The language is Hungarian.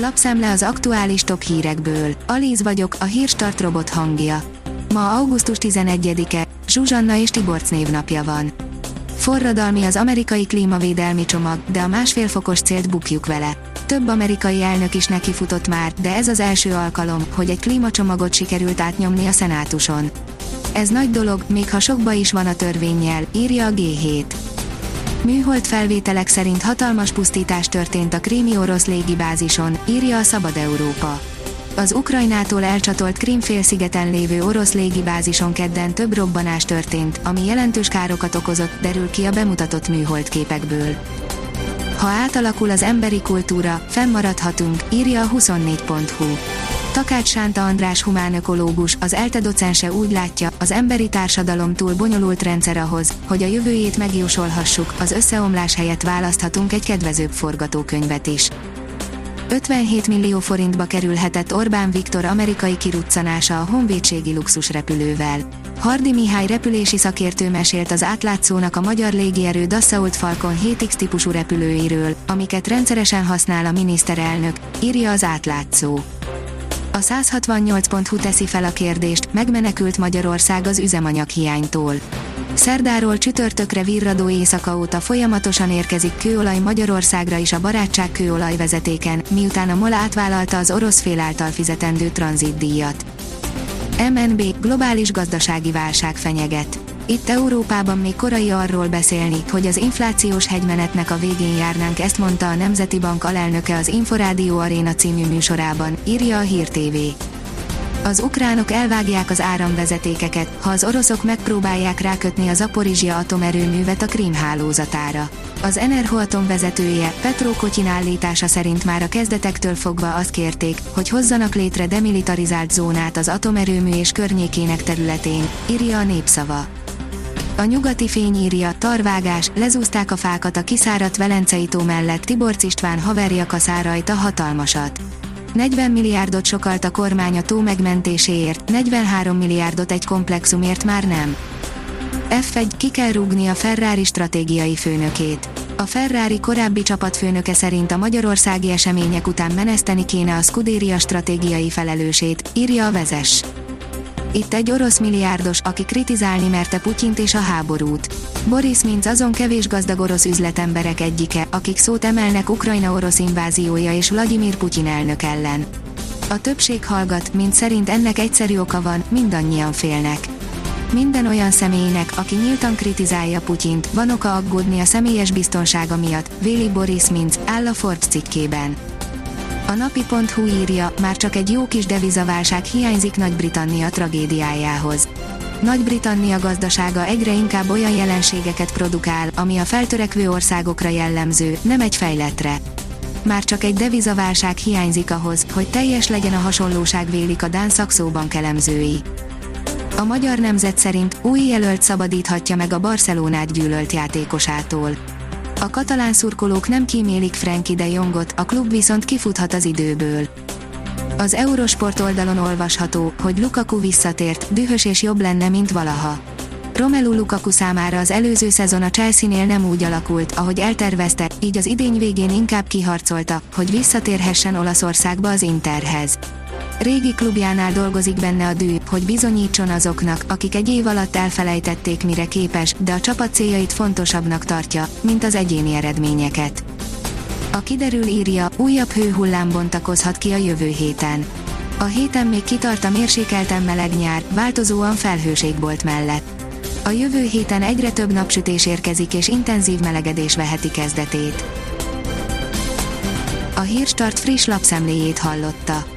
Lapszemle az aktuális top hírekből. Alíz vagyok, a hírstart robot hangja. Ma augusztus 11-e, Zsuzsanna és Tiborc névnapja van. Forradalmi az amerikai klímavédelmi csomag, de a másfél fokos célt bukjuk vele. Több amerikai elnök is nekifutott már, de ez az első alkalom, hogy egy klímacsomagot sikerült átnyomni a szenátuson. Ez nagy dolog, még ha sokba is van a törvényjel, írja a G7. Műhold felvételek szerint hatalmas pusztítás történt a krími orosz légibázison, írja a Szabad Európa. Az Ukrajnától elcsatolt Krim-félszigeten lévő orosz légibázison kedden több robbanás történt, ami jelentős károkat okozott, derül ki a bemutatott műhold képekből. Ha átalakul az emberi kultúra, fennmaradhatunk, írja a 24.hu. Takács Sánta András humánökológus, az ELTE docense úgy látja, az emberi társadalom túl bonyolult rendszer ahhoz, hogy a jövőjét megjósolhassuk, az összeomlás helyett választhatunk egy kedvezőbb forgatókönyvet is. 57 millió forintba kerülhetett Orbán Viktor amerikai kiruccanása a honvédségi luxusrepülővel. Hardi Mihály repülési szakértő mesélt az átlátszónak a magyar légierő Dassault Falcon 7X típusú repülőiről, amiket rendszeresen használ a miniszterelnök, írja az átlátszó. A 168.hu teszi fel a kérdést, megmenekült Magyarország az üzemanyag hiánytól. Szerdáról csütörtökre virradó éjszaka óta folyamatosan érkezik kőolaj Magyarországra is a barátság kőolaj vezetéken, miután a MOL átvállalta az orosz fél által fizetendő tranzitdíjat. MNB globális gazdasági válság fenyeget. Itt Európában még korai arról beszélni, hogy az inflációs hegymenetnek a végén járnánk, ezt mondta a Nemzeti Bank alelnöke az Inforádió Aréna című műsorában, írja a Hír TV. Az ukránok elvágják az áramvezetékeket, ha az oroszok megpróbálják rákötni a Zaporizsia atomerőművet a Krím hálózatára. Az Enerhoatom vezetője, Petro Kotyin állítása szerint már a kezdetektől fogva azt kérték, hogy hozzanak létre demilitarizált zónát az atomerőmű és környékének területén, írja a népszava. A nyugati fény írja, tarvágás, lezúzták a fákat a kiszáradt Velencei tó mellett Tiborc István haverja kaszár rajta hatalmasat. 40 milliárdot sokalt a kormány a tó megmentéséért, 43 milliárdot egy komplexumért már nem. F1 ki kell rúgni a Ferrari stratégiai főnökét. A Ferrari korábbi csapatfőnöke szerint a magyarországi események után meneszteni kéne a Scuderia stratégiai felelősét, írja a vezes. Itt egy orosz milliárdos, aki kritizálni merte Putyint és a háborút. Boris Minc azon kevés gazdag orosz üzletemberek egyike, akik szót emelnek Ukrajna orosz inváziója és Vladimir Putyin elnök ellen. A többség hallgat, mint szerint ennek egyszerű oka van, mindannyian félnek. Minden olyan személynek, aki nyíltan kritizálja Putyint, van oka aggódni a személyes biztonsága miatt, véli Boris Minc, áll a Forbes cikkében. A napi.hu írja, már csak egy jó kis devizaválság hiányzik Nagy-Britannia tragédiájához. Nagy-Britannia gazdasága egyre inkább olyan jelenségeket produkál, ami a feltörekvő országokra jellemző, nem egy fejletre. Már csak egy devizaválság hiányzik ahhoz, hogy teljes legyen a hasonlóság vélik a Dán szakszóban kelemzői. A magyar nemzet szerint új jelölt szabadíthatja meg a Barcelonát gyűlölt játékosától. A katalán szurkolók nem kímélik Frenkie de Jongot, a klub viszont kifuthat az időből. Az Eurosport oldalon olvasható, hogy Lukaku visszatért, dühös és jobb lenne, mint valaha. Romelu Lukaku számára az előző szezon a Chelsea-nél nem úgy alakult, ahogy eltervezte, így az idény végén inkább kiharcolta, hogy visszatérhessen Olaszországba az Interhez. Régi klubjánál dolgozik benne a dű, hogy bizonyítson azoknak, akik egy év alatt elfelejtették mire képes, de a csapat céljait fontosabbnak tartja, mint az egyéni eredményeket. A kiderül írja, újabb hőhullám bontakozhat ki a jövő héten. A héten még kitart a mérsékelten meleg nyár, változóan felhőségbolt mellett. A jövő héten egyre több napsütés érkezik és intenzív melegedés veheti kezdetét. A Hírstart friss lapszemléjét hallotta.